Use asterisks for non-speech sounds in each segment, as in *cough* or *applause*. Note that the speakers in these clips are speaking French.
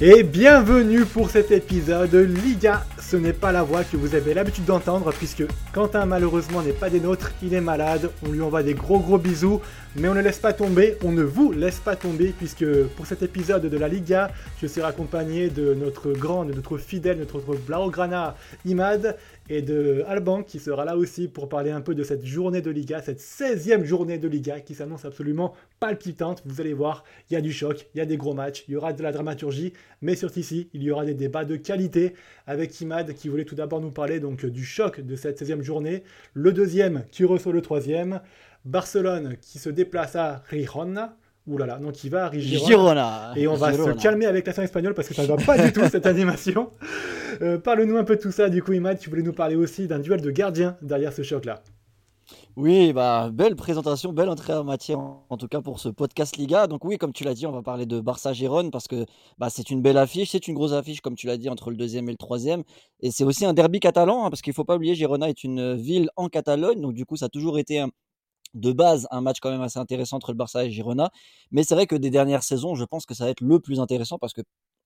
Et bienvenue pour cet épisode Liga. Ce n'est pas la voix que vous avez l'habitude d'entendre puisque Quentin malheureusement n'est pas des nôtres, il est malade, on lui envoie des gros gros bisous, mais on ne laisse pas tomber, on ne vous laisse pas tomber puisque pour cet épisode de la Liga, je serai accompagné de notre grand, de notre fidèle, notre Blaugrana Imad et de Alban qui sera là aussi pour parler un peu de cette journée de Liga, cette 16e journée de Liga qui s'annonce absolument palpitante. Vous allez voir, il y a du choc, il y a des gros matchs, il y aura de la dramaturgie, mais surtout ici, il y aura des débats de qualité avec Imad qui voulait tout d'abord nous parler donc du choc de cette 16e journée, le deuxième qui reçoit le troisième, Barcelone qui se déplace à Rijona, Ouh là là, donc il va à Girona. Et on va se calmer avec l'accent espagnol parce que ça ne va pas du tout cette animation. Euh, parle-nous un peu de tout ça. Du coup, Imad, tu voulais nous parler aussi d'un duel de gardiens derrière ce choc-là. Oui, bah, belle présentation, belle entrée en matière, en tout cas pour ce podcast Liga. Donc oui, comme tu l'as dit, on va parler de Barça-Gérone parce que bah, c'est une belle affiche, c'est une grosse affiche, comme tu l'as dit, entre le deuxième et le troisième. Et c'est aussi un derby catalan, hein, parce qu'il faut pas oublier, Girona est une ville en Catalogne, donc du coup, ça a toujours été un, de base un match quand même assez intéressant entre le Barça et Girona. Mais c'est vrai que des dernières saisons, je pense que ça va être le plus intéressant parce que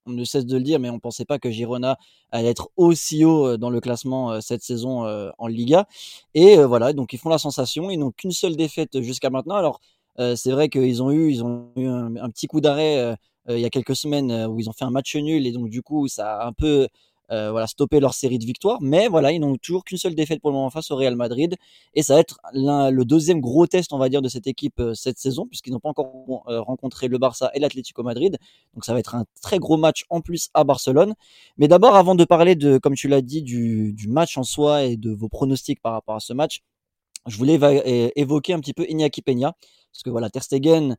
on ne cesse de le dire, mais on ne pensait pas que Girona allait être aussi haut dans le classement cette saison en Liga. Et voilà, donc ils font la sensation. Ils n'ont qu'une seule défaite jusqu'à maintenant. Alors c'est vrai qu'ils ont eu, eu un, petit coup d'arrêt il y a quelques semaines où ils ont fait un match nul et donc du coup ça a un peu euh, voilà, stopper leur série de victoires. Mais voilà, ils n'ont toujours qu'une seule défaite pour le moment face au Real Madrid. Et ça va être le deuxième gros test, on va dire, de cette équipe euh, cette saison, puisqu'ils n'ont pas encore euh, rencontré le Barça et l'Atlético Madrid. Donc ça va être un très gros match en plus à Barcelone. Mais d'abord, avant de parler de, comme tu l'as dit, du, match en soi et de vos pronostics par rapport à ce match, je voulais évoquer un petit peu Iñaki Peña. Parce que voilà, Ter Stegen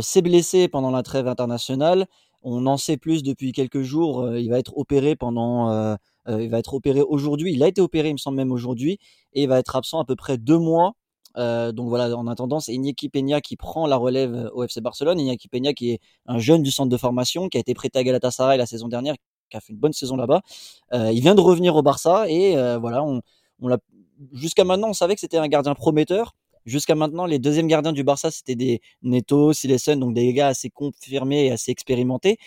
s'est blessé pendant la trêve internationale. On en sait plus depuis quelques jours. Euh, il va être opéré pendant. Euh, euh, il va être opéré aujourd'hui. Il a été opéré, il me semble même aujourd'hui, et il va être absent à peu près deux mois. donc voilà, en attendant, c'est Iñaki Peña qui prend la relève au FC Barcelone. Iñaki Peña qui est un jeune du centre de formation, qui a été prêté à Galatasaray la saison dernière, qui a fait une bonne saison là-bas. il vient de revenir au Barça et voilà, on l'a jusqu'à maintenant, on savait que c'était un gardien prometteur. Jusqu'à maintenant, les deuxièmes gardiens du Barça, c'était des Neto, Silesen, donc des gars assez confirmés et assez expérimentés.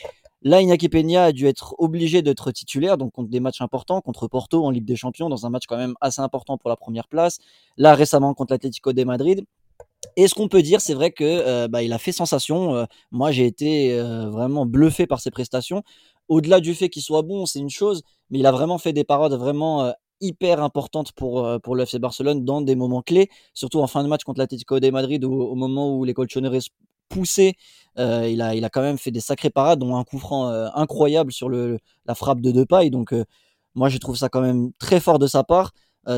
Là, Iñaki Peña a dû être obligé d'être titulaire, donc contre des matchs importants, contre Porto en Ligue des Champions, dans un match quand même assez important pour la première place. Là, récemment contre l'Atlético de Madrid. Et ce qu'on peut dire, c'est vrai que euh, bah, il a fait sensation. Euh, moi, j'ai été euh, vraiment bluffé par ses prestations. Au-delà du fait qu'il soit bon, c'est une chose, mais il a vraiment fait des parades vraiment hyper importante pour, euh, pour le FC Barcelone dans des moments clés, surtout en fin de match contre l'Atlético de Madrid, au moment où les colchoneros poussaient, euh, il, a, il a quand même fait des sacrées parades, dont un coup franc euh, incroyable sur le, la frappe de Depay. Donc, moi, je trouve ça quand même très fort de sa part.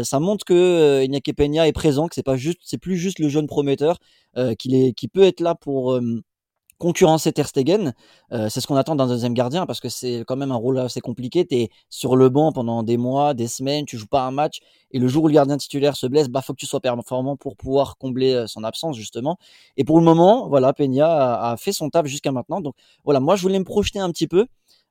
ça montre que Iñaki Peña est présent, que c'est pas juste, c'est plus juste le jeune prometteur, qu'il est, qui peut être là pour concurrencer Ter Stegen. Euh, c'est ce qu'on attend d'un deuxième gardien parce que c'est quand même un rôle assez compliqué. Tu es sur le banc pendant des mois, des semaines, tu joues pas un match et le jour où le gardien titulaire se blesse, bah faut que tu sois performant pour pouvoir combler euh, son absence justement. Et pour le moment, voilà, Peña a, fait son taf jusqu'à maintenant. Donc voilà, moi je voulais me projeter un petit peu.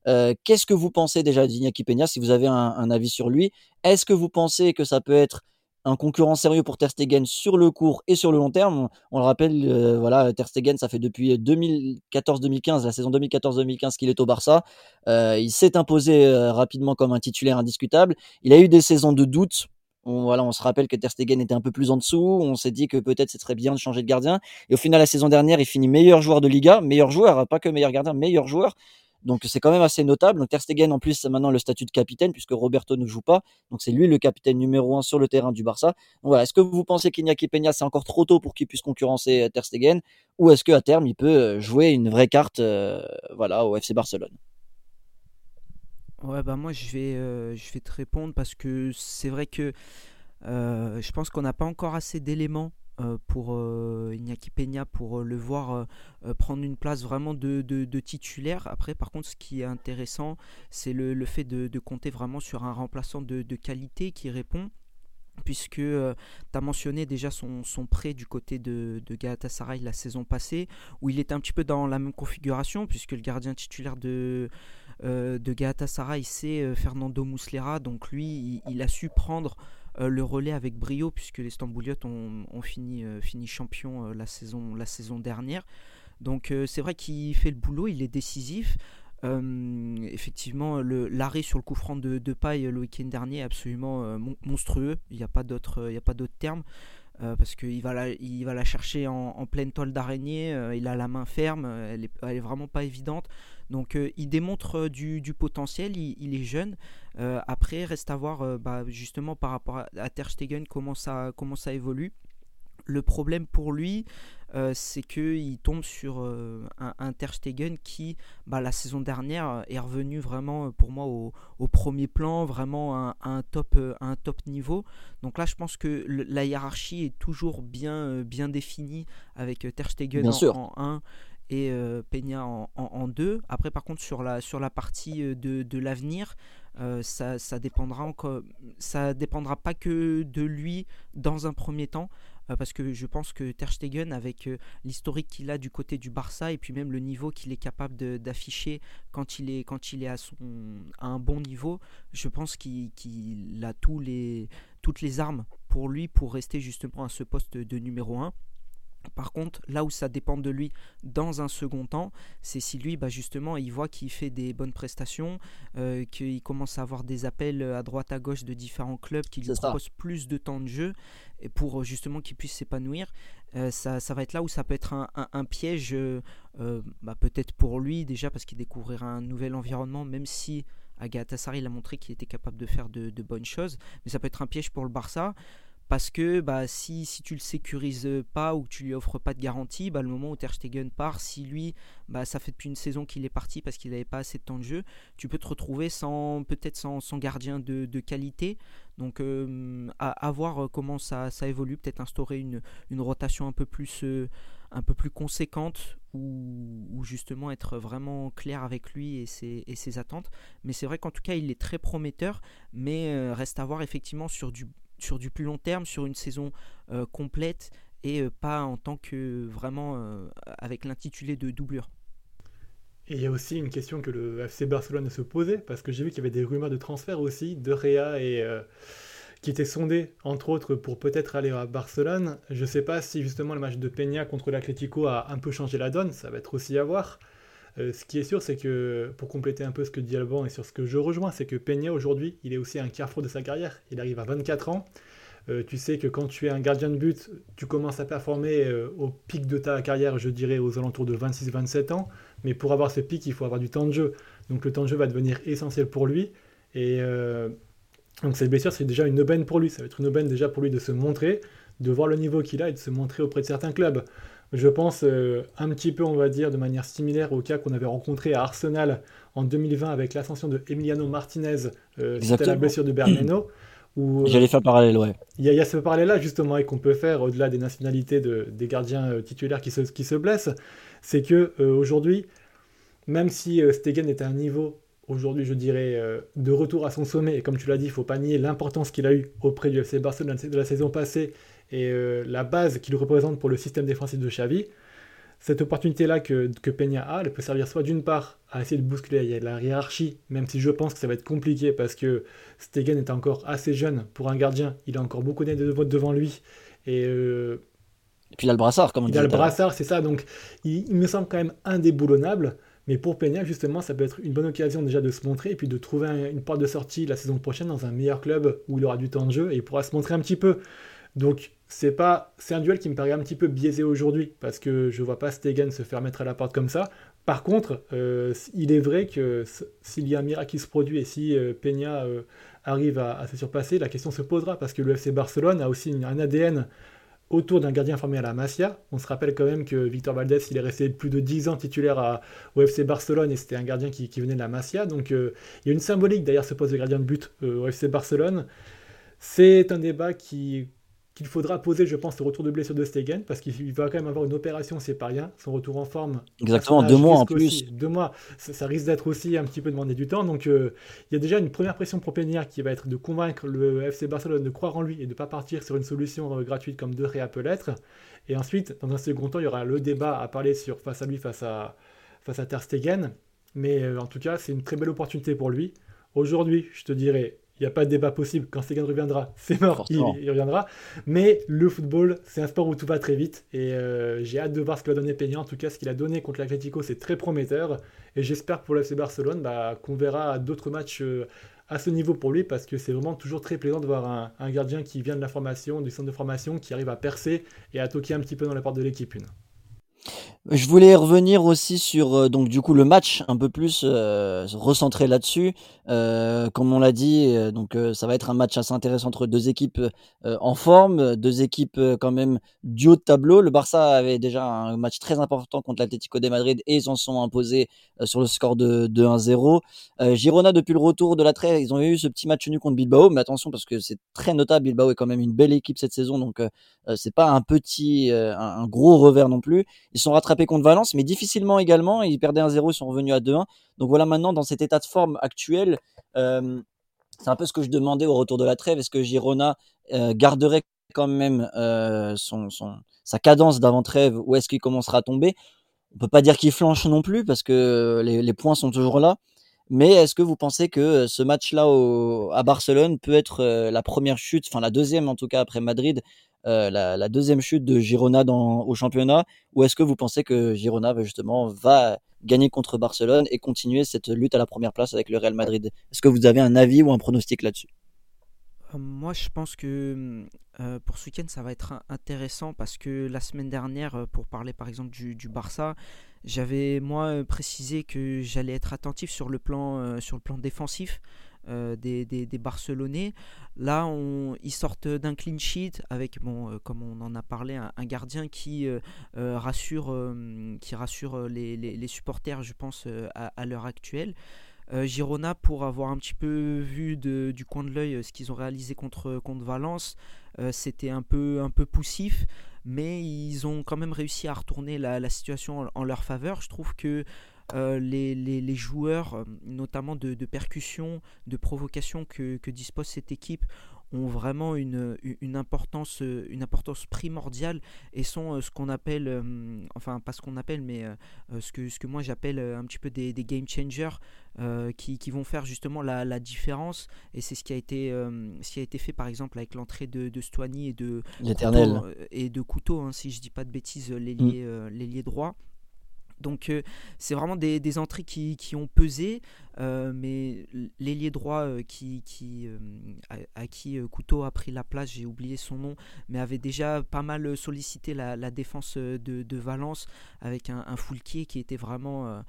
Euh, qu'est-ce que vous pensez déjà d'Iñaki Peña si vous avez un avis sur lui? Est-ce que vous pensez que ça peut être un concurrent sérieux pour Ter Stegen sur le court et sur le long terme. On, le rappelle, euh, voilà, Ter Stegen, ça fait depuis 2014-2015, la saison 2014-2015 qu'il est au Barça. Euh, il s'est imposé euh, rapidement comme un titulaire indiscutable. Il a eu des saisons de doute. On, voilà, on se rappelle que Ter Stegen était un peu plus en dessous. On s'est dit que peut-être ce serait bien de changer de gardien. Et au final, la saison dernière, il finit meilleur joueur de Liga, meilleur joueur, pas que meilleur gardien, meilleur joueur. Donc c'est quand même assez notable. Donc Ter Stegen en plus c'est maintenant le statut de capitaine puisque Roberto ne joue pas. Donc c'est lui le capitaine numéro un sur le terrain du Barça. Voilà, est-ce que vous pensez qu'Iñaki Peña c'est encore trop tôt pour qu'il puisse concurrencer euh, Ter Stegen? Ou est-ce qu'à terme il peut euh, jouer une vraie carte euh, voilà au FC Barcelone? Ouais bah moi je vais je vais te répondre parce que c'est vrai que je pense qu'on n'a pas encore assez d'éléments pour euh, Iñaki Peña pour euh, le voir prendre une place vraiment de, titulaire. Après, par contre, ce qui est intéressant, c'est le, fait de, compter vraiment sur un remplaçant de, qualité qui répond puisque tu as mentionné déjà son, prêt du côté de, de, Galatasaray la saison passée, où il était un petit peu dans la même configuration, puisque le gardien titulaire de, de Galatasaray, c'est Fernando Muslera, donc lui, il a su prendre euh, le relais avec brio puisque les Stambouliotes ont, fini, euh, fini champion euh, la, saison, la saison dernière. Donc c'est vrai qu'il fait le boulot, il est décisif. effectivement, l'arrêt sur le coup franc de, de paille le week-end dernier est absolument monstrueux. Il n'y a pas d'autre terme. Euh, parce qu'il va, la, chercher en, pleine toile d'araignée, euh, il a la main ferme, elle est, elle est vraiment pas évidente. Donc euh, il démontre du, potentiel, il, est jeune. après, reste à voir bah, justement par rapport à, à Ter Stegen comment ça évolue. Le problème pour lui, euh, c'est qu'il tombe sur euh, un, Ter Stegen qui, bah, la saison dernière, est revenu vraiment euh, pour moi au, premier plan, vraiment à, un top, un top niveau. Donc là, je pense que la hiérarchie est toujours bien, bien définie avec Ter Stegen en, 1 et Peña en, 2. Après, par contre, sur la, sur la partie de, de l'avenir, ça, ça, dépendra encore, ça dépendra pas que de lui dans un premier temps. Euh, parce que je pense que Ter Stegen, avec euh, l'historique qu'il a du côté du Barça et puis même le niveau qu'il est capable d'afficher quand il est, quand il est à, son, à un bon niveau, je pense qu'il a tous les, toutes les armes pour lui pour rester justement à ce poste de numéro 1. Par contre, là où ça dépend de lui dans un second temps, c'est si lui, bah justement, il voit qu'il fait des bonnes prestations, euh, qu'il commence à avoir des appels à droite à gauche de différents clubs qui lui proposent plus de temps de jeu et pour justement qu'il puisse s'épanouir. Euh, ça, va être là où ça peut être un, piège, euh, bah, peut-être pour lui déjà parce qu'il découvrira un nouvel environnement, même si Agatha Sarri a montré qu'il était capable de faire de, de bonnes choses, mais ça peut être un piège pour le Barça parce que bah, si, si tu le sécurises pas ou que tu lui offres pas de garantie, bah, le moment où Ter Stegen part, si lui, bah, ça fait depuis une saison qu'il est parti parce qu'il n'avait pas assez de temps de jeu, tu peux te retrouver sans peut-être sans, gardien de, qualité. Donc euh, à, voir comment ça, ça évolue, peut-être instaurer une, une, rotation un peu plus, euh, un peu plus conséquente ou, justement être vraiment clair avec lui et ses, et ses attentes. Mais c'est vrai qu'en tout cas il est très prometteur, mais euh, reste à voir effectivement sur du sur du plus long terme, sur une saison euh, complète et euh, pas en tant que vraiment euh, avec l'intitulé de doublure. Et il y a aussi une question que le FC Barcelone se posait, parce que j'ai vu qu'il y avait des rumeurs de transfert aussi, de Réa et qui étaient sondées, entre autres, pour peut-être aller à Barcelone. Je ne sais pas si justement le match de Peña contre l'Atlético a un peu changé la donne, ça va être aussi à voir. Ce qui est sûr, c'est que, pour compléter un peu ce que dit Alban et sur ce que je rejoins, c'est que Peña aujourd'hui, il est aussi un carrefour de sa carrière. Il arrive à 24 ans. Euh, tu sais que quand tu es un gardien de but, tu commences à performer euh, au pic de ta carrière, je dirais aux alentours de 26-27 ans. Mais pour avoir ce pic, il faut avoir du temps de jeu. Donc le temps de jeu va devenir essentiel pour lui. Et euh, donc cette blessure, c'est déjà une aubaine pour lui. Ça va être une aubaine déjà pour lui de se montrer, de voir le niveau qu'il a et de se montrer auprès de certains clubs. Je pense un petit peu, on va dire, de manière similaire au cas qu'on avait rencontré à Arsenal en 2020 avec l'ascension de Emiliano Martinez c'était la blessure de Berneno. *clears throat* Euh, J'allais faire parallèle, ouais. Il y, a ce parallèle-là, justement, et qu'on peut faire au-delà des nationalités des gardiens euh, titulaires qui se, qui se blessent. C'est que euh, aujourd'hui, même si Stegen est à un niveau, aujourd'hui, je dirais, de retour à son sommet, et comme tu l'as dit, il ne faut pas nier l'importance qu'il a eu auprès du FC Barcelone de la saison passée et la base qu'il représente pour le système défensif de Xavi cette opportunité-là que, que Peña a, elle peut servir soit d'une part à essayer de bousculer la hiérarchie, même si je pense que ça va être compliqué parce que Stegen est encore assez jeune pour un gardien, il a encore beaucoup d'années de vote devant lui. Et, euh, et, puis il a le brassard, comme on dit. Il a le brassard, c'est ça, donc il, me semble quand même indéboulonnable. Mais pour Peña, justement, ça peut être une bonne occasion déjà de se montrer et puis de trouver une porte de sortie la saison prochaine dans un meilleur club où il aura du temps de jeu et il pourra se montrer un petit peu. Donc c'est pas c'est un duel qui me paraît un petit peu biaisé aujourd'hui parce que je vois pas Stegen se faire mettre à la porte comme ça. Par contre, euh, il est vrai que s'il y a un miracle qui se produit et si euh, Peña euh, arrive à, se surpasser, la question se posera parce que le FC Barcelone a aussi un ADN autour d'un gardien formé à la Masia. On se rappelle quand même que Victor Valdez, il est resté plus de 10 ans titulaire au FC Barcelone et c'était un gardien qui, qui, venait de la Masia. Donc il y a une symbolique derrière ce poste de gardien de but au FC Barcelone. C'est un débat qui qu'il faudra poser, je pense, au retour de blessure de Stegen, parce qu'il va quand même avoir une opération, c'est pas rien. Son retour en forme. Exactement, deux mois en plus. deux mois, ça, risque d'être aussi un petit peu demander du temps. Donc, euh, il y a déjà une première pression pour Pénière qui va être de convaincre le FC Barcelone de croire en lui et de ne pas partir sur une solution euh, gratuite comme De Réa peut l'être. Et ensuite, dans un second temps, il y aura le débat à parler sur face à lui, face à, face à Ter Stegen. Mais euh, en tout cas, c'est une très belle opportunité pour lui. Aujourd'hui, je te dirais, il n'y a pas de débat possible. Quand Seguin reviendra, c'est mort, il, reviendra. Mais le football, c'est un sport où tout va très vite. Et euh, j'ai hâte de voir ce que va donner Peña. En tout cas, ce qu'il a donné contre l'Atlético, c'est très prometteur. Et j'espère pour l'FC Barcelone bah, qu'on verra d'autres matchs euh, à ce niveau pour lui, parce que c'est vraiment toujours très plaisant de voir un, un, gardien qui vient de la formation, du centre de formation, qui arrive à percer et à toquer un petit peu dans la porte de l'équipe. Une. Je voulais revenir aussi sur euh, donc du coup le match un peu plus euh, recentré là-dessus. Euh, comme on l'a dit, donc ça va être un match assez intéressant entre deux équipes en forme, deux équipes quand même du haut de tableau. Le Barça avait déjà un match très important contre l'Atlético de Madrid et ils en sont imposés sur le score de, de 1-0. Girona depuis le retour de la trêve, ils ont eu ce petit match nul contre Bilbao, mais attention parce que c'est très notable. Bilbao est quand même une belle équipe cette saison, donc c'est pas un petit, un, gros revers non plus. Ils sont rattrapés contre Valence, mais difficilement également. Ils perdaient 1-0, ils sont revenus à 2-1. Donc voilà, maintenant, dans cet état de forme actuel, euh, c'est un peu ce que je demandais au retour de la trêve. Est-ce que Girona euh, garderait quand même euh, son, sa cadence d'avant-trêve ou est-ce qu'il commencera à tomber? On peut pas dire qu'il flanche non plus parce que les, points sont toujours là. Mais est-ce que vous pensez que ce match-là à Barcelone peut être la première chute, enfin la deuxième en tout cas après Madrid, la, deuxième chute de Girona dans, au championnat? Ou est-ce que vous pensez que Girona justement va gagner contre Barcelone et continuer cette lutte à la première place avec le Real Madrid? Est-ce que vous avez un avis ou un pronostic là-dessus? Euh, moi, je pense que euh, pour ce week-end, ça va être intéressant parce que la semaine dernière, pour parler par exemple du Barça, j'avais moi précisé que j'allais être attentif sur le plan, sur le plan défensif. Euh, des, Barcelonais. Là, on, ils sortent d'un clean sheet avec, bon, euh, comme on en a parlé, un, gardien qui euh, rassure, qui rassure les, supporters, je pense, à, l'heure actuelle. Girona, pour avoir un petit peu vu du coin de l'œil ce qu'ils ont réalisé contre, contre Valence, c'était un peu, un peu poussif mais ils ont quand même réussi à retourner la, situation en, leur faveur. Je trouve que euh, les, joueurs, euh, notamment de, percussion, de provocation que, dispose cette équipe, ont vraiment une, importance, une importance primordiale et sont euh, ce qu'on appelle, enfin pas ce qu'on appelle, mais ce, que, ce que moi j'appelle un petit peu des, game changers qui, vont faire justement la, différence. Et c'est ce, qui a été, ce qui a été fait par exemple avec l'entrée de, de Stoigny et de Couteau, et de Couteau, hein, si je dis pas de bêtises, l'ailier mm. droit. Donc euh, c'est vraiment des, entrées qui, ont pesé, euh, mais l'ailier droit euh, à, qui Couteau a pris la place, j'ai oublié son nom, mais avait déjà pas mal sollicité la, défense de, Valence avec un, un Foulquier qui était vraiment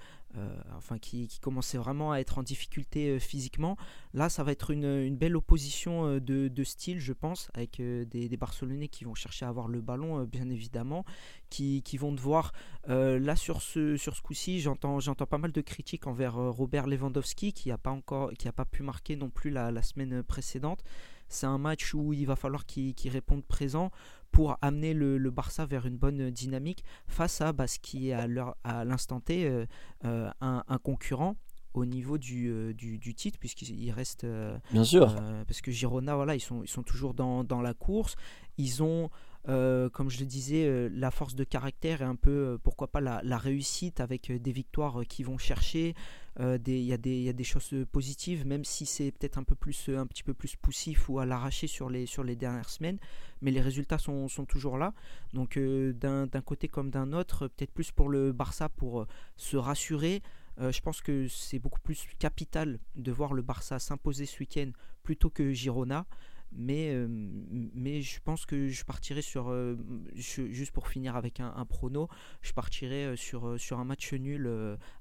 enfin qui, commençait vraiment à être en difficulté euh, physiquement. Là, ça va être une, belle opposition euh, de, style, je pense, avec des, Barcelonais qui vont chercher à avoir le ballon, bien évidemment, qui, vont devoir, là sur ce, sur ce coup-ci, j'entends, pas mal de critiques envers Robert Lewandowski, qui n'a pas, encore, pas pu marquer non plus la semaine précédente. C'est un match où il va falloir qu'il réponde présent pour amener le, Barça vers une bonne dynamique face à bah, ce qui est à l'instant T euh, euh, un, concurrent au niveau du, euh, du, titre puisqu'il reste bien sûr. parce que Girona voilà ils sont ils sont toujours dans, dans la course. Ils ont euh, comme je le disais, euh, la force de caractère et un peu, euh, pourquoi pas, la, réussite avec des victoires qui vont chercher. Il y, a des choses positives, même si c'est peut-être un, peu plus, un petit peu plus poussif ou à l'arracher sur les, dernières semaines. Mais les résultats sont toujours là. Donc d'un côté comme d'un autre, peut-être plus pour le Barça pour se rassurer. je pense que c'est beaucoup plus capital de voir le Barça s'imposer ce week-end plutôt que Girona. Mais, euh, mais je pense que je partirai sur, euh, juste pour finir avec un, un prono, je partirai euh, sur, un match nul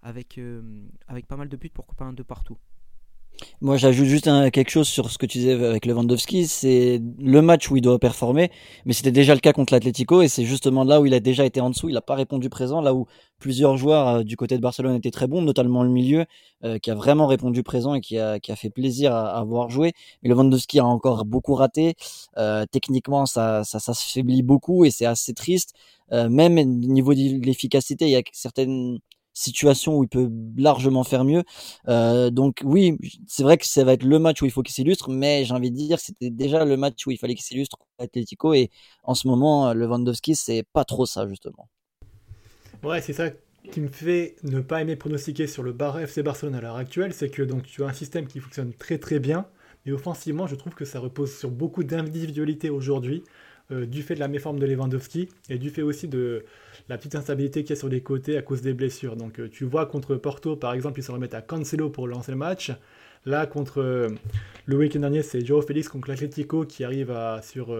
avec, avec pas mal de buts, pourquoi pas un de partout. Moi, j'ajoute juste quelque chose sur ce que tu disais avec Lewandowski. C'est le match où il doit performer, mais c'était déjà le cas contre l'Atlético et c'est justement là où il a déjà été en dessous. Il n'a pas répondu présent, là où plusieurs joueurs euh, du côté de Barcelone étaient très bons, notamment le milieu, euh, qui a vraiment répondu présent et qui a, qui a fait plaisir à, à voir jouer. Mais Lewandowski a encore beaucoup raté. Euh, techniquement, ça, ça, ça s'affaiblit beaucoup et c'est assez triste. Euh, même au niveau de l'efficacité, il y a certaines situation où il peut largement faire mieux. Euh, donc oui, c'est vrai que ça va être le match où il faut qu'il s'illustre, mais j'ai envie de dire c'était déjà le match où il fallait qu'il s'illustre contre Atletico et en ce moment le Lewandowski c'est pas trop ça justement. Ouais, c'est ça qui me fait ne pas aimer pronostiquer sur le bar FC Barcelone à l'heure actuelle, c'est que donc tu as un système qui fonctionne très très bien, Et offensivement, je trouve que ça repose sur beaucoup d'individualité aujourd'hui, euh, du fait de la méforme de Lewandowski et du fait aussi de la petite instabilité qu'il y a sur les côtés à cause des blessures. Donc euh, tu vois contre Porto, par exemple, ils se remettent à Cancelo pour lancer le match. Là, contre euh, le week-end dernier, c'est Joao Félix contre l'Atlético qui arrive à, sur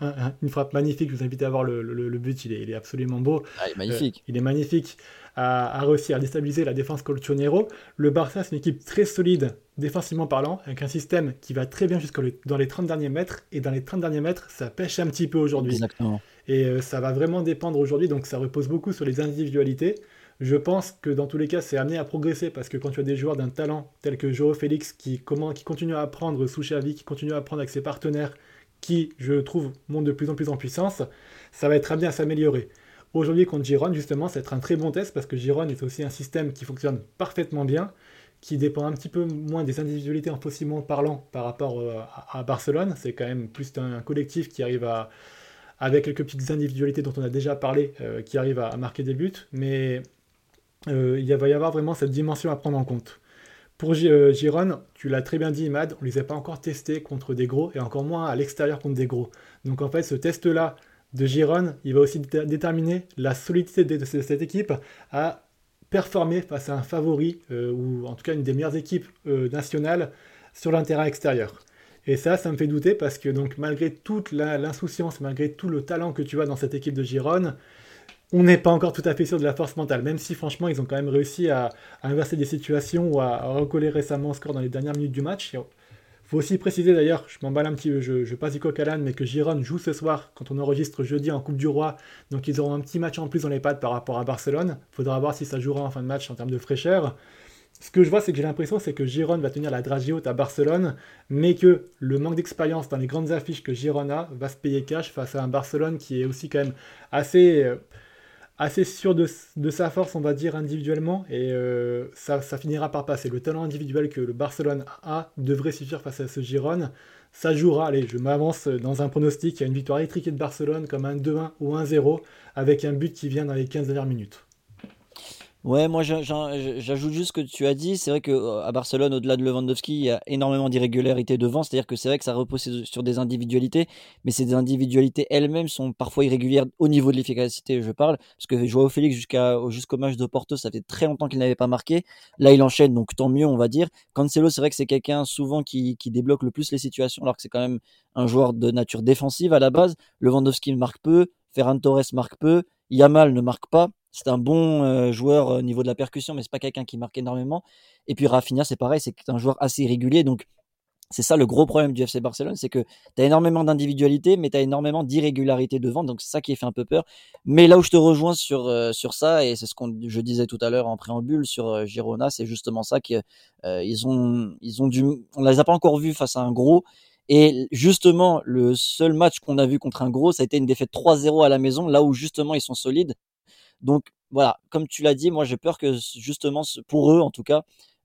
*laughs* une frappe magnifique. Je vous invite à voir le, but, il est, il est, absolument beau. Ah, il est magnifique. il est magnifique a, réussi à déstabiliser la défense colchonero. Le Barça, c'est une équipe très solide défensivement parlant, avec un système qui va très bien jusqu'à dans les 30 derniers mètres. Et dans les 30 derniers mètres, ça pêche un petit peu aujourd'hui. Exactement. Et euh, ça va vraiment dépendre aujourd'hui, donc ça repose beaucoup sur les individualités. Je pense que dans tous les cas, c'est amené à progresser parce que quand tu as des joueurs d'un talent tel que Joao Félix qui, comment, continue à apprendre sous Xavi, qui continue à apprendre avec ses partenaires, qui, je trouve, montent de plus en plus en puissance, ça va être amené à s'améliorer. Aujourd'hui, contre Giron, justement, ça va être un très bon test parce que Giron est aussi un système qui fonctionne parfaitement bien, qui dépend un petit peu moins des individualités en possiblement parlant par rapport euh, à Barcelone. C'est quand même plus un collectif qui arrive à, avec quelques petites individualités dont on a déjà parlé, euh, qui arrive à, marquer des buts. Mais il va y avoir vraiment cette dimension à prendre en compte. Pour Giron, tu l'as très bien dit, Imad, on ne les a pas encore testés contre des gros et encore moins à l'extérieur contre des gros. Donc en fait, ce test-là de Giron, il va aussi déterminer la solidité de, cette équipe à performer face à un favori, euh, ou en tout cas une des meilleures équipes euh, nationales sur l'intérêt extérieur. Et ça, ça me fait douter parce que donc malgré toute l'insouciance, malgré tout le talent que tu as dans cette équipe de Giron, on n'est pas encore tout à fait sûr de la force mentale, même si franchement ils ont quand même réussi à, inverser des situations ou à, recoller récemment score dans les dernières minutes du match faut aussi préciser d'ailleurs, je m'emballe un petit peu, je, passe du coq à mais que Giron joue ce soir quand on enregistre jeudi en Coupe du Roi. Donc ils auront un petit match en plus dans les pattes par rapport à Barcelone. Faudra voir si ça jouera en fin de match en termes de fraîcheur. Ce que je vois, c'est que j'ai l'impression c'est que Giron va tenir la dragée haute à Barcelone, mais que le manque d'expérience dans les grandes affiches que Giron a va se payer cash face à un Barcelone qui est aussi quand même assez. Euh, assez sûr de, sa force, on va dire, individuellement, et euh, ça, finira par passer. Le talent individuel que le Barcelone a devrait suffire face à ce Giron. Ça jouera, allez, je m'avance dans un pronostic, il y a une victoire étriquée de Barcelone comme un 2-1 ou 1-0, avec un but qui vient dans les 15 dernières minutes. Ouais, moi j'ajoute juste ce que tu as dit. C'est vrai que à Barcelone, au-delà de Lewandowski, il y a énormément d'irrégularités devant. C'est-à-dire que c'est vrai que ça repose sur des individualités, mais ces individualités elles-mêmes sont parfois irrégulières au niveau de l'efficacité. Je parle parce que Joao Félix jusqu'au match de Porto, ça fait très longtemps qu'il n'avait pas marqué. Là, il enchaîne, donc tant mieux, on va dire. Cancelo, c'est vrai que c'est quelqu'un souvent qui, qui débloque le plus les situations, alors que c'est quand même un joueur de nature défensive à la base. Lewandowski marque peu, Ferran Torres marque peu, Yamal ne marque pas. C'est un bon joueur au niveau de la percussion, mais c'est pas quelqu'un qui marque énormément. Et puis Rafinha, c'est pareil, c'est un joueur assez régulier. Donc c'est ça le gros problème du FC Barcelone, c'est que tu as énormément d'individualité, mais tu as énormément d'irrégularité devant, donc c'est ça qui fait un peu peur. Mais là où je te rejoins sur, ça, et c'est ce que je disais tout à l'heure en préambule sur Girona, c'est justement ça qu'ils ils ont, ils ont dû, on les a pas encore vus face à un gros, et justement, le seul match qu'on a vu contre un gros, ça a été une défaite 3-0 à la maison, là où justement ils sont solides. Donc voilà, comme tu l'as dit, moi j'ai peur que justement pour eux en tout cas,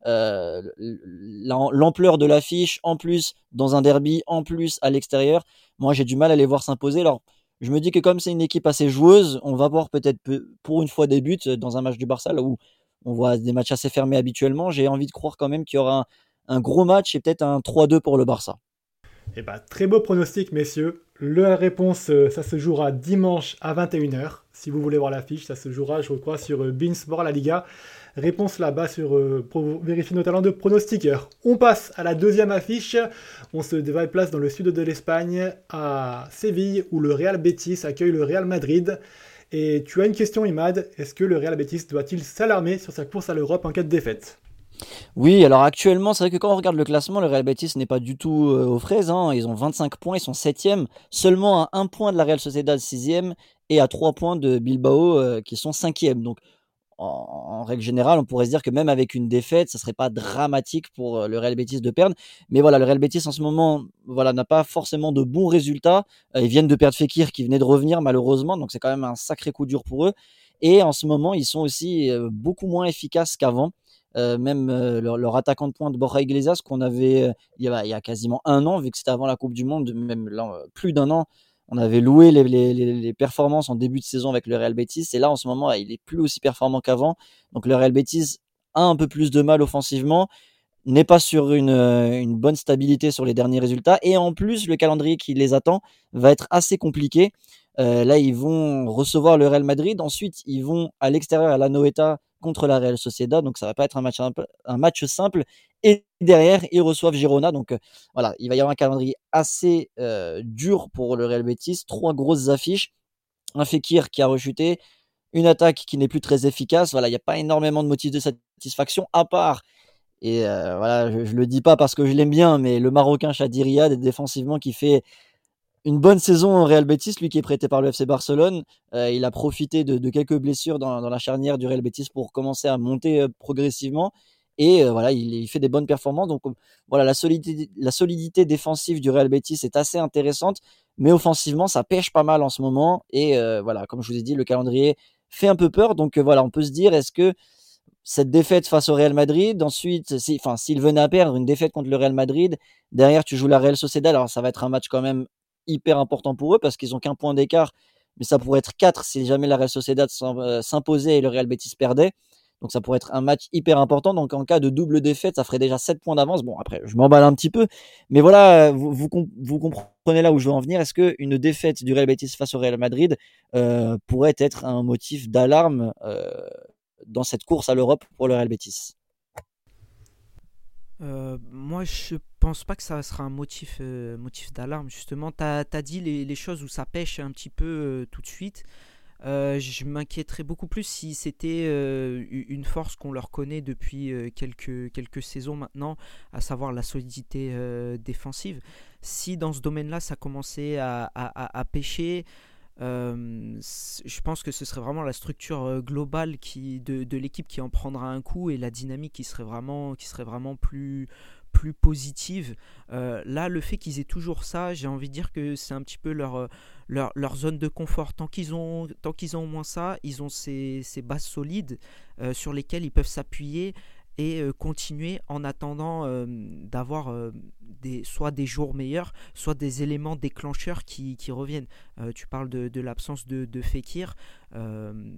euh, l'ampleur de l'affiche, en plus dans un derby, en plus à l'extérieur, moi j'ai du mal à les voir s'imposer. Alors je me dis que comme c'est une équipe assez joueuse, on va voir peut-être pour une fois des buts dans un match du Barça là où on voit des matchs assez fermés habituellement. J'ai envie de croire quand même qu'il y aura un, gros match et peut-être un 3-2 pour le Barça. Eh bah, très beau pronostic, messieurs. La réponse, euh, ça se jouera dimanche à 21h. Si vous voulez voir l'affiche, ça se jouera, je crois, sur euh, Beansport La Liga. Réponse là-bas sur, euh, vérifier nos talents de pronostiqueur. On passe à la deuxième affiche. On se déplace dans le sud de l'Espagne, à Séville, où le Real Betis accueille le Real Madrid. Et tu as une question, Imad. Est-ce que le Real Betis doit-il s'alarmer sur sa course à l'Europe en cas de défaite? Oui, alors actuellement, c'est vrai que quand on regarde le classement, le Real Betis n'est pas du tout euh, aux fraises. Hein. Ils ont 25 points, ils sont 7e, seulement à 1 point de la Real Sociedad 6e et à 3 points de Bilbao euh, qui sont 5e. Donc en, règle générale, on pourrait se dire que même avec une défaite, ça serait pas dramatique pour euh, le Real Betis de perdre. Mais voilà, le Real Betis en ce moment, voilà, n'a pas forcément de bons résultats. ils viennent de perdre Fekir qui venait de revenir malheureusement, donc c'est quand même un sacré coup dur pour eux. Et en ce moment, ils sont aussi beaucoup moins efficaces qu'avant. Euh, même euh, leur, attaquant de pointe Borja Iglesias qu'on avait euh, il y, a, quasiment un an, vu que c'était avant la Coupe du Monde, même plus d'un an, on avait loué les, performances en début de saison avec le Real Betis, et là en ce moment il est plus aussi performant qu'avant, donc le Real Betis a un peu plus de mal offensivement. n'est pas sur une, une, bonne stabilité sur les derniers résultats. Et en plus, le calendrier qui les attend va être assez compliqué. là, ils vont recevoir le Real Madrid. Ensuite, ils vont à l'extérieur à la Noeta contre la Real Sociedad. Donc, ça va pas être un match, simple. Et derrière, ils reçoivent Girona. Donc, voilà, il va y avoir un calendrier assez dur pour le Real Betis. Trois grosses affiches. Un Fekir qui a rechuté, une attaque qui n'est plus très efficace. Voilà, il n'y a pas énormément de motifs de satisfaction, à part, et euh, voilà, je, ne le dis pas parce que je l'aime bien, mais le Marocain Chadi Riyad, défensivement, qui fait une bonne saison au Real Betis, lui qui est prêté par le FC Barcelone. Euh, il a profité de, quelques blessures dans, la charnière du Real Betis pour commencer à monter euh, progressivement. Et voilà, il, fait des bonnes performances. Donc voilà, la solidité, défensive du Real Betis est assez intéressante, mais offensivement, ça pêche pas mal en ce moment. Et voilà, comme je vous ai dit, le calendrier fait un peu peur. Donc euh, voilà, on peut se dire, est-ce que cette défaite face au Real Madrid, ensuite, enfin, s'il venait à perdre une défaite contre le Real Madrid, derrière tu joues la Real Sociedad, alors ça va être un match quand même hyper important pour eux parce qu'ils ont qu'un point d'écart, mais ça pourrait être quatre si jamais la Real Sociedad euh, s'imposait et le Real Betis perdait. Donc ça pourrait être un match hyper important. Donc en cas de double défaite, ça ferait déjà 7 points d'avance. Bon, après, je m'emballe un petit peu. Mais voilà, vous, vous, comprenez là où je veux en venir. Est-ce qu'une défaite du Real Betis face au Real Madrid euh, pourrait être un motif d'alarme euh, dans cette course à l'Europe pour le Real Betis? Euh, moi, je pense pas que ça sera un motif, motif d'alarme. Justement, tu as, dit les, les, choses où ça pêche un petit peu tout de suite. Euh, je m'inquiéterais beaucoup plus si c'était euh, une force qu'on leur connaît depuis euh, quelques, quelques saisons maintenant, à savoir la solidité défensive. Si dans ce domaine-là, ça commençait à, à pêcher, je pense que ce serait vraiment la structure globale qui, de, l'équipe qui en prendra un coup et la dynamique qui serait vraiment, qui serait vraiment plus, plus positive. là, le fait qu'ils aient toujours ça, j'ai envie de dire que c'est un petit peu leur, leur, zone de confort. Tant qu'ils ont, tant qu'ils ont au moins ça, ils ont ces, ces bases solides euh, sur lesquelles ils peuvent s'appuyer et euh, continuer en attendant euh, d'avoir des, soit des jours meilleurs, soit des éléments déclencheurs qui, qui reviennent. tu parles de, l'absence de, de Fekir,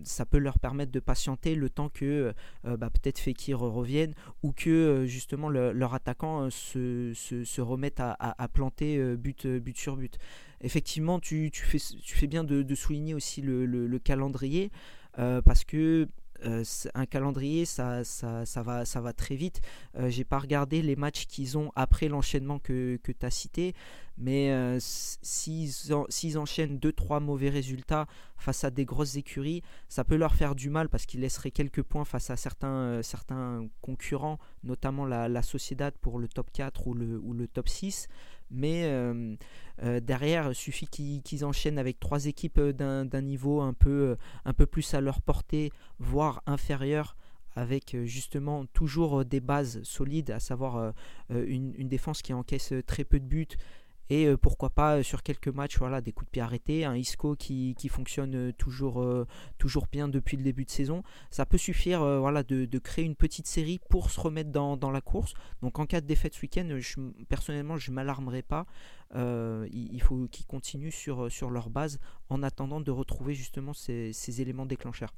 ça peut leur permettre de patienter le temps que bah, peut-être Fekir revienne ou que justement leur attaquant se, se, se, remette à, planter but, but sur but effectivement, tu, fais, tu fais bien de, souligner aussi le, calendrier, euh, parce que euh, un calendrier, ça, ça, va, ça va très vite. Euh, J'ai pas regardé les matchs qu'ils ont après l'enchaînement que, que tu as cité, mais euh, s'ils enchaînent 2-3 mauvais résultats face à des grosses écuries, ça peut leur faire du mal parce qu'ils laisseraient quelques points face à certains, certains concurrents, notamment la, la Sociedad pour le top 4 ou le, ou le top 6 mais euh, euh, derrière, il suffit qu'ils enchaînent avec trois équipes euh, d'un niveau un peu, plus à leur portée, voire inférieur avec justement toujours des bases solides, à savoir une, défense qui encaisse très peu de buts, et euh, pourquoi pas euh, sur quelques matchs voilà, des coups de pied arrêtés, un Isco qui, qui fonctionne euh, toujours, toujours bien depuis le début de saison. Ça peut suffire voilà, de, de, créer une petite série pour se remettre dans, dans la course. Donc en cas de défaite ce week-end, personnellement je ne m'alarmerai pas. il, faut qu'ils continuent sur, sur leur base en attendant de retrouver justement ces, ces éléments déclencheurs.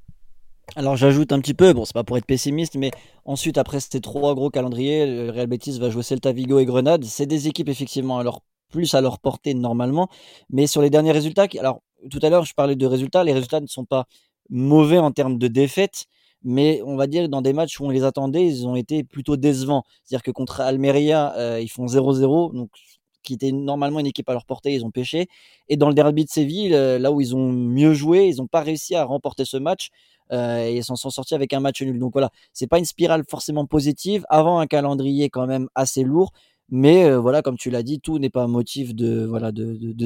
Alors j'ajoute un petit peu, bon c'est pas pour être pessimiste, mais ensuite après ces trois gros calendriers, le Real Betis va jouer Celta Vigo et Grenade. C'est des équipes effectivement à leur plus à leur portée normalement. Mais sur les derniers résultats, alors tout à l'heure je parlais de résultats, les résultats ne sont pas mauvais en termes de défaites, mais on va dire dans des matchs où on les attendait, ils ont été plutôt décevants. C'est-à-dire que contre Almeria, euh, ils font 0-0, donc qui était normalement une équipe à leur portée, ils ont pêché. Et dans le derby de Séville, euh, là où ils ont mieux joué, ils n'ont pas réussi à remporter ce match. Euh, et ils s'en sont sortis avec un match nul. Donc voilà, c'est pas une spirale forcément positive. Avant un calendrier quand même assez lourd, mais euh, voilà, comme tu l'as dit, tout n'est pas un motif de,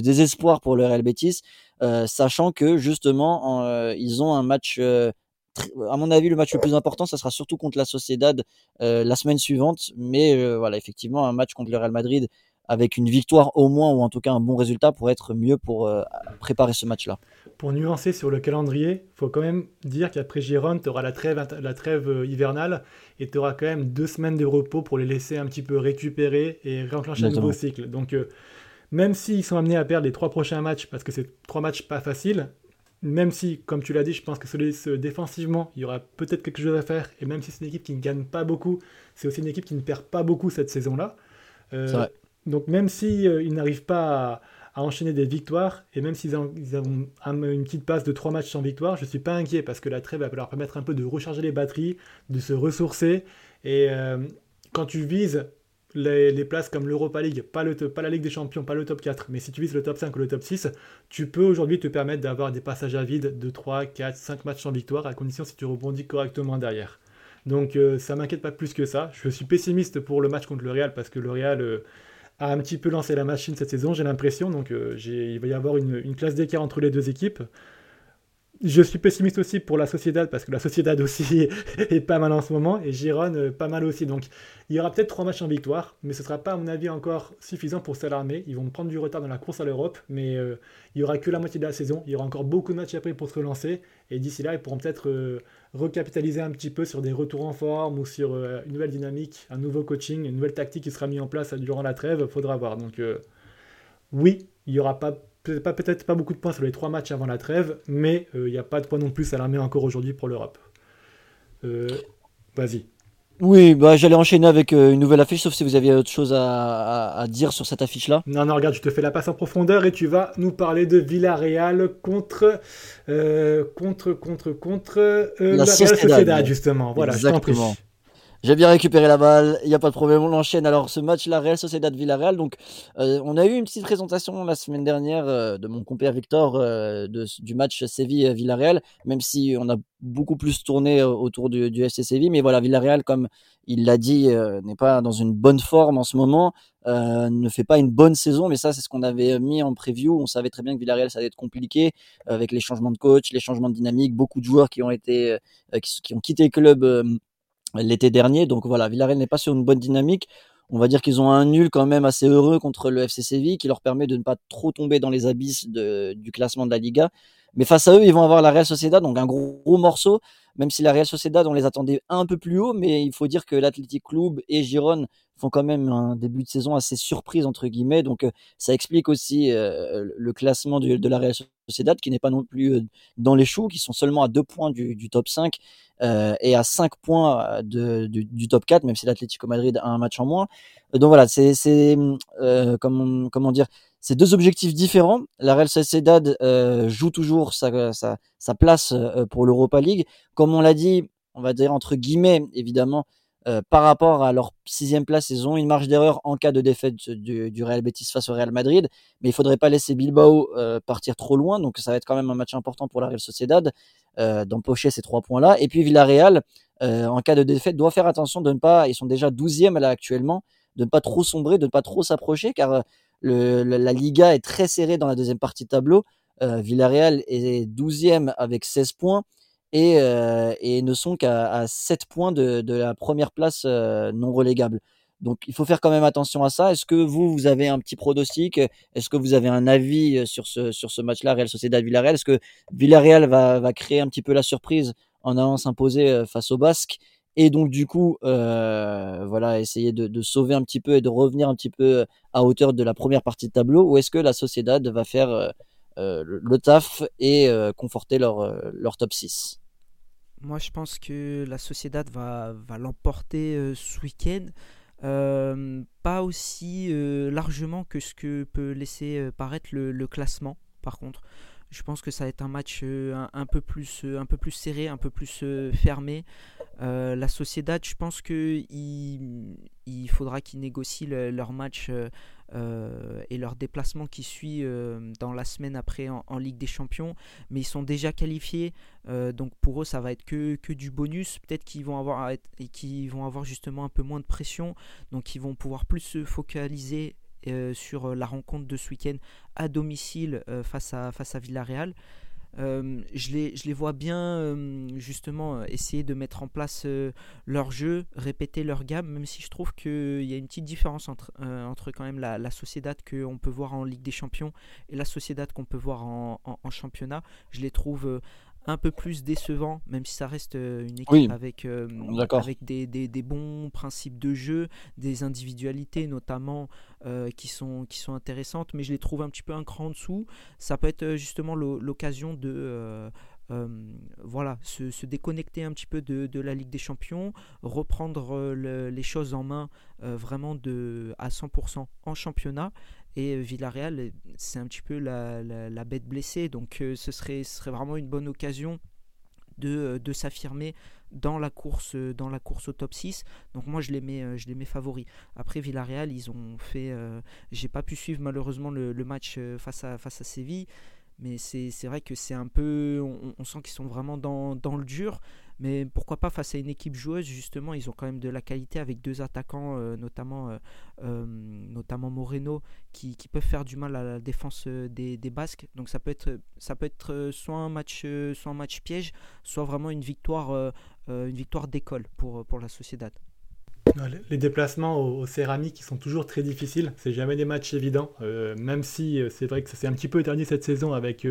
désespoir pour le Real Betis, euh, sachant que justement, euh, ils ont un match, à mon avis, le match le plus important, ça sera surtout contre la Sociedad la semaine suivante. Mais voilà, effectivement, un match contre le Real Madrid avec une victoire au moins, ou en tout cas un bon résultat, pour être mieux pour préparer ce match-là. Pour nuancer sur le calendrier, il faut quand même dire qu'après Giron, tu auras la trêve, la trêve euh, hivernale et tu auras quand même deux semaines de repos pour les laisser un petit peu récupérer et réenclencher un nouveau cycle. Donc, euh, même s'ils sont amenés à perdre les trois prochains matchs, parce que c'est trois matchs pas faciles, même si, comme tu l'as dit, je pense que ce, défensivement, il y aura peut-être quelque chose à faire. Et même si c'est une équipe qui ne gagne pas beaucoup, c'est aussi une équipe qui ne perd pas beaucoup cette saison-là. Euh, donc même si euh, ils n'arrivent pas à, enchaîner des victoires, et même s'ils ont, une petite passe de trois matchs sans victoire, je ne suis pas inquiet parce que la trêve va leur permettre un peu de recharger les batteries, de se ressourcer. Et euh, quand tu vises les, places comme l'Europa League, pas, le, pas la Ligue des Champions, pas le top 4, mais si tu vises le top 5 ou le top 6, tu peux aujourd'hui te permettre d'avoir des passages à vide de 3, 4, 5 matchs sans victoire, à condition si tu rebondis correctement derrière. Donc euh, ça m'inquiète pas plus que ça. Je suis pessimiste pour le match contre le Real parce que le Real euh, a un petit peu lancé la machine cette saison, j'ai l'impression. Donc euh, il va y avoir une, une classe d'écart entre les deux équipes. Je suis pessimiste aussi pour la Sociedad parce que la Sociedad aussi *laughs* est pas mal en ce moment et Giron euh, pas mal aussi. Donc il y aura peut-être trois matchs en victoire, mais ce ne sera pas à mon avis encore suffisant pour s'alarmer. Ils vont prendre du retard dans la course à l'Europe, mais euh, il y aura que la moitié de la saison. Il y aura encore beaucoup de matchs après pour se relancer et d'ici là ils pourront peut-être euh, recapitaliser un petit peu sur des retours en forme ou sur une nouvelle dynamique, un nouveau coaching, une nouvelle tactique qui sera mise en place durant la trêve. Faudra voir. Donc oui, il n'y aura pas peut-être pas, beaucoup de points sur les trois matchs avant la trêve, mais il euh, n'y a pas de points non plus à l'armée encore aujourd'hui pour l'Europe. Euh, vas-y. Oui, bah, j'allais enchaîner avec euh, une nouvelle affiche, sauf si vous aviez autre chose à, dire sur cette affiche-là. Non, non, regarde, je te fais la passe en profondeur et tu vas nous parler de Villarreal contre, contre, contre, contre la, Sociedad, justement. Voilà, Exactement. J'ai bien récupéré la balle, il n'y a pas de problème, on enchaîne. Alors ce match, la Real Sociedad Villarreal, donc euh, on a eu une petite présentation la semaine dernière euh, de mon compère Victor euh, de, du match Séville-Villarreal, même si on a beaucoup plus tourné autour du, du FC Séville, mais voilà, Villarreal, comme il l'a dit, n'est pas dans une bonne forme en ce moment, ne fait pas une bonne saison, mais ça c'est ce qu'on avait mis en preview, on savait très bien que Villarreal ça allait être compliqué, avec les changements de coach, les changements de dynamique, beaucoup de joueurs qui ont été, qui, qui, ont quitté le club l'été dernier. Donc voilà, Villarreal n'est pas sur une bonne dynamique. On va dire qu'ils ont un nul quand même assez heureux contre le FC Séville qui leur permet de ne pas trop tomber dans les abysses du classement de la Liga. Mais face à eux, ils vont avoir la Real Sociedad, donc un gros, morceau, même si la Real Sociedad, on les attendait un peu plus haut, mais il faut dire que l'Athletic Club et Giron font quand même un début de saison assez surprise, entre guillemets, donc euh, ça explique aussi euh, le classement de la Real Sociedad, qui n'est pas non plus euh, dans les choux, qui sont seulement à deux points du, top 5, euh, et à 5 points du, top 4, même si l'Atlético Madrid a un match en moins. Donc voilà, c'est euh, comment dire, c'est deux objectifs différents. La Real Sociedad euh, joue toujours sa, place euh, pour l'Europa League. Comme on l'a dit, on va dire entre guillemets, évidemment, euh, par rapport à leur sixième place, ils ont une marge d'erreur en cas de défaite du, Real Betis face au Real Madrid, mais il faudrait pas laisser Bilbao partir trop loin, donc ça va être quand même un match important pour la Real Sociedad d'empocher ces trois points-là. Et puis Villarreal, en cas de défaite, doit faire attention de ne pas, ils sont déjà 12e là actuellement, de ne pas trop sombrer, de ne pas trop s'approcher, car la, Liga est très serrée dans la deuxième partie tableau. Villarreal est 12e avec 16 points et, euh, et ne sont qu'à 7 points de, la première place euh, non relégable. Donc il faut faire quand même attention à ça. Est-ce que vous, vous avez un petit pronostic? Est-ce que vous avez un avis euh, sur ce, sur ce match-là, Real Sociedad Villarreal? Est-ce que Villarreal va, va créer un petit peu la surprise en allant s'imposer face au Basque? Et donc du coup, euh, voilà, essayer de, sauver un petit peu et de revenir un petit peu à hauteur de la première partie de tableau, ou est-ce que la Sociedad va faire euh, le taf et euh, conforter leur, leur top 6 moi, je pense que la Sociedad va, va l'emporter euh, ce week-end. Euh, pas aussi euh, largement que ce que peut laisser paraître le, classement, par contre. Je pense que ça va être un match un, peu plus, un peu plus serré, un peu plus fermé. la Sociedad, je pense qu'il il faudra qu'ils négocient leur match euh, et leur déplacement qui suit euh, dans la semaine après en, Ligue des Champions. Mais ils sont déjà qualifiés, euh, donc pour eux ça va être que, que du bonus. Peut-être qu'ils vont vont avoir justement un peu moins de pression, donc ils vont pouvoir plus se focaliser sur la rencontre de ce week-end à domicile face à face à Villarreal. Euh, je, les, je les vois bien euh, justement euh, essayer de mettre en place leur jeu, répéter leur gamme, même si je trouve qu'il y a une petite différence entre, entre quand même la, la Sociedad qu'on peut voir en Ligue des Champions et la Sociedad qu'on peut voir en, championnat. Je les trouve un peu plus décevant, même si ça reste une équipe avec, avec des, des, des, bons principes de jeu, des individualités notamment qui, sont, qui sont intéressantes, mais je les trouve un petit peu un cran en dessous. Ça peut être justement l'occasion de euh, voilà, se, déconnecter un petit peu de, la Ligue des Champions, reprendre euh, les choses en main euh, vraiment de, à 100% en championnat. Et Villarreal, c'est un petit peu la, bête blessée, donc ce, serait, ce serait vraiment une bonne occasion de, s'affirmer dans la course dans la course au top 6 donc moi je les mets je les mets favoris après Villarreal ils ont fait j'ai pas pu suivre malheureusement le, match face à face à Séville mais c'est vrai que c'est un peu. On, sent qu'ils sont vraiment dans, dans, le dur. Mais pourquoi pas face à une équipe joueuse, justement, ils ont quand même de la qualité avec deux attaquants, euh, notamment, euh, euh, notamment Moreno, qui, qui, peuvent faire du mal à la défense des, Basques. Donc ça peut être, ça peut être soit, un match, soit un match piège, soit vraiment une victoire, une victoire d'école pour, pour la Sociedad. Les déplacements aux, céramiques sont toujours très difficiles. C'est jamais des matchs évidents. Même si c'est vrai que ça s'est un petit peu éterni cette saison avec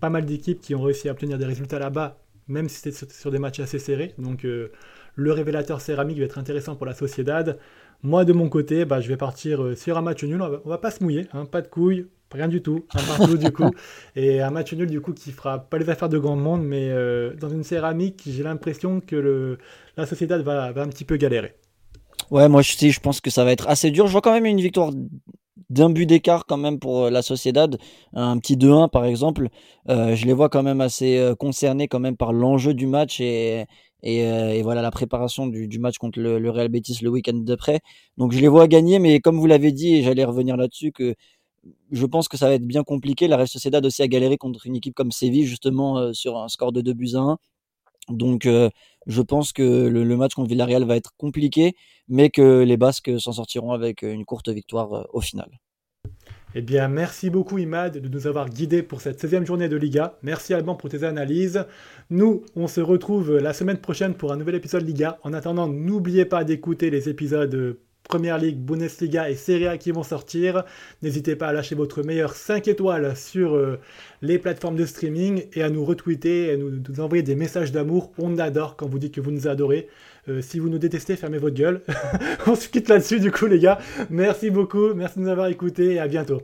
pas mal d'équipes qui ont réussi à obtenir des résultats là-bas, même si c'était sur, des matchs assez serrés. Donc le révélateur céramique va être intéressant pour la Sociedad. Moi de mon côté, bah, je vais partir sur un match nul. On va, va pas se mouiller, hein, pas de couilles, rien du tout, un partout du coup. *laughs* Et un match nul du coup qui fera pas les affaires de grand monde, mais dans une céramique, j'ai l'impression que le, la Sociedad va, va un petit peu galérer. Ouais, moi je, je pense que ça va être assez dur. Je vois quand même une victoire d'un but d'écart quand même pour euh, la Sociedad, un petit 2-1 par exemple. Euh, je les vois quand même assez euh, concernés quand même par l'enjeu du match et, et, voilà la préparation du, match contre le, Real Betis le week-end d'après. Donc je les vois gagner, mais comme vous l'avez dit, et j'allais revenir là-dessus, que je pense que ça va être bien compliqué. La Real Sociedad aussi a galéré contre une équipe comme Séville justement sur un score de 2 buts à 1. Donc euh, je pense que le, match contre Villarreal va être compliqué, mais que les Basques s'en sortiront avec une courte victoire euh, au final. Eh bien, merci beaucoup Imad de nous avoir guidés pour cette 16e journée de Liga. Merci Alban pour tes analyses. Nous, on se retrouve la semaine prochaine pour un nouvel épisode Liga. En attendant, n'oubliez pas d'écouter les épisodes Première Ligue, Bundesliga et Serie A qui vont sortir. N'hésitez pas à lâcher votre meilleur 5 étoiles sur euh, les plateformes de streaming et à nous retweeter et à nous, envoyer des messages d'amour. On adore quand vous dites que vous nous adorez. Euh, si vous nous détestez, fermez votre gueule. *laughs* On se quitte là-dessus du coup les gars. Merci beaucoup, merci de nous avoir écoutés et à bientôt.